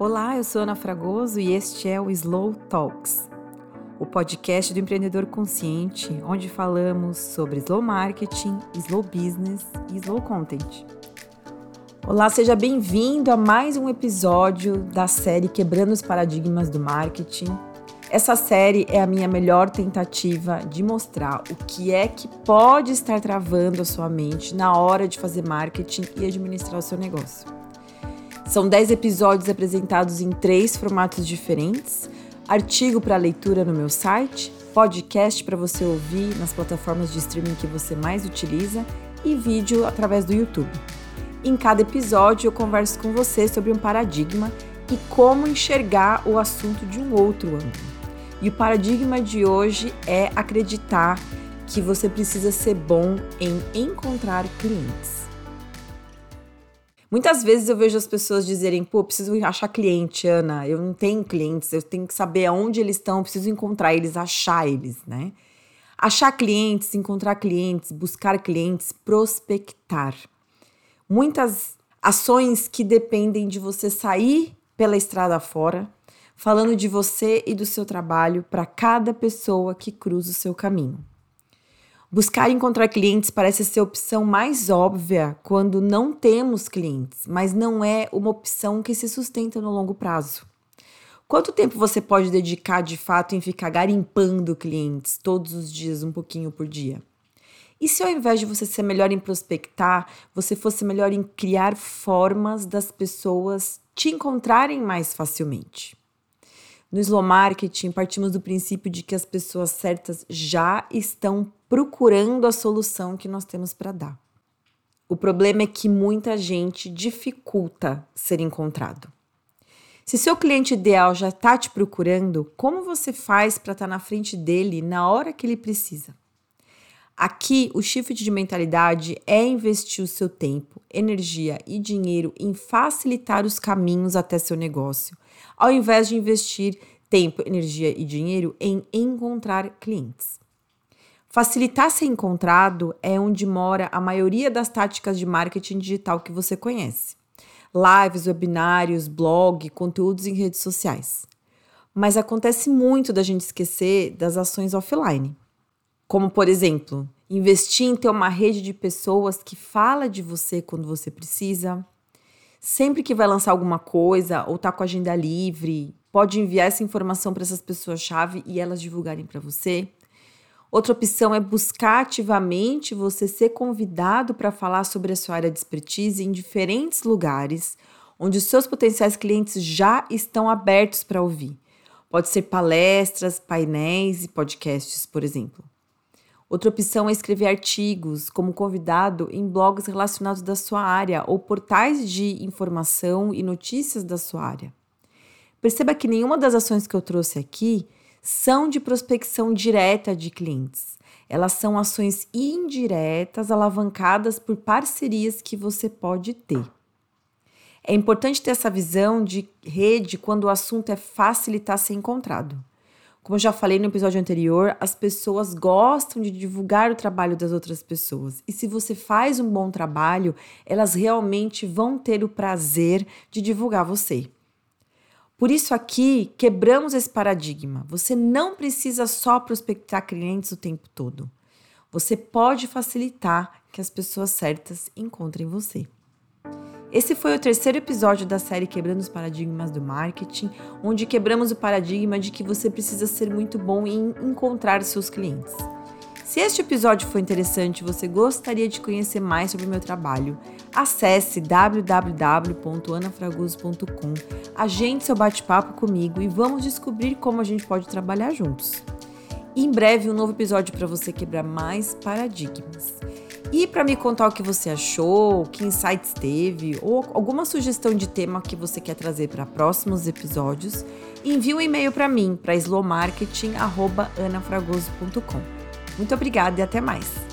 Olá, eu sou Ana Fragoso e este é o Slow Talks, o podcast do empreendedor consciente, onde falamos sobre slow marketing, slow business e slow content. Olá, seja bem-vindo a mais um episódio da série Quebrando os Paradigmas do Marketing. Essa série é a minha melhor tentativa de mostrar o que é que pode estar travando a sua mente na hora de fazer marketing e administrar o seu negócio. São 10 episódios apresentados em três formatos diferentes: artigo para leitura no meu site, podcast para você ouvir nas plataformas de streaming que você mais utiliza e vídeo através do YouTube. Em cada episódio eu converso com você sobre um paradigma e como enxergar o assunto de um outro ângulo. E o paradigma de hoje é acreditar que você precisa ser bom em encontrar clientes. Muitas vezes eu vejo as pessoas dizerem, pô, preciso achar cliente, Ana. Eu não tenho clientes, eu tenho que saber aonde eles estão, preciso encontrar eles, achar eles, né? Achar clientes, encontrar clientes, buscar clientes, prospectar. Muitas ações que dependem de você sair pela estrada fora, falando de você e do seu trabalho para cada pessoa que cruza o seu caminho. Buscar encontrar clientes parece ser a opção mais óbvia quando não temos clientes, mas não é uma opção que se sustenta no longo prazo. Quanto tempo você pode dedicar de fato em ficar garimpando clientes todos os dias, um pouquinho por dia? E se ao invés de você ser melhor em prospectar, você fosse melhor em criar formas das pessoas te encontrarem mais facilmente? No slow marketing, partimos do princípio de que as pessoas certas já estão procurando a solução que nós temos para dar. O problema é que muita gente dificulta ser encontrado. Se seu cliente ideal já está te procurando, como você faz para estar tá na frente dele na hora que ele precisa? Aqui, o shift de mentalidade é investir o seu tempo, energia e dinheiro em facilitar os caminhos até seu negócio, ao invés de investir tempo, energia e dinheiro em encontrar clientes. Facilitar ser encontrado é onde mora a maioria das táticas de marketing digital que você conhece. Lives, webinários, blog, conteúdos em redes sociais. Mas acontece muito da gente esquecer das ações offline. Como, por exemplo, investir em ter uma rede de pessoas que fala de você quando você precisa, sempre que vai lançar alguma coisa ou tá com agenda livre, pode enviar essa informação para essas pessoas-chave e elas divulgarem para você. Outra opção é buscar ativamente você ser convidado para falar sobre a sua área de expertise em diferentes lugares onde os seus potenciais clientes já estão abertos para ouvir. Pode ser palestras, painéis e podcasts, por exemplo. Outra opção é escrever artigos como convidado em blogs relacionados da sua área ou portais de informação e notícias da sua área. Perceba que nenhuma das ações que eu trouxe aqui são de prospecção direta de clientes. Elas são ações indiretas alavancadas por parcerias que você pode ter. É importante ter essa visão de rede quando o assunto é facilitar ser encontrado. Como eu já falei no episódio anterior, as pessoas gostam de divulgar o trabalho das outras pessoas. E se você faz um bom trabalho, elas realmente vão ter o prazer de divulgar você. Por isso, aqui quebramos esse paradigma. Você não precisa só prospectar clientes o tempo todo. Você pode facilitar que as pessoas certas encontrem você. Esse foi o terceiro episódio da série Quebrando os Paradigmas do Marketing, onde quebramos o paradigma de que você precisa ser muito bom em encontrar seus clientes. Se este episódio foi interessante e você gostaria de conhecer mais sobre o meu trabalho, acesse www.anafragoso.com, agende seu bate-papo comigo e vamos descobrir como a gente pode trabalhar juntos. Em breve um novo episódio para você quebrar mais paradigmas. E para me contar o que você achou, que insights teve, ou alguma sugestão de tema que você quer trazer para próximos episódios, envie um e-mail para mim, para slowmarketing.anafragoso.com. Muito obrigada e até mais!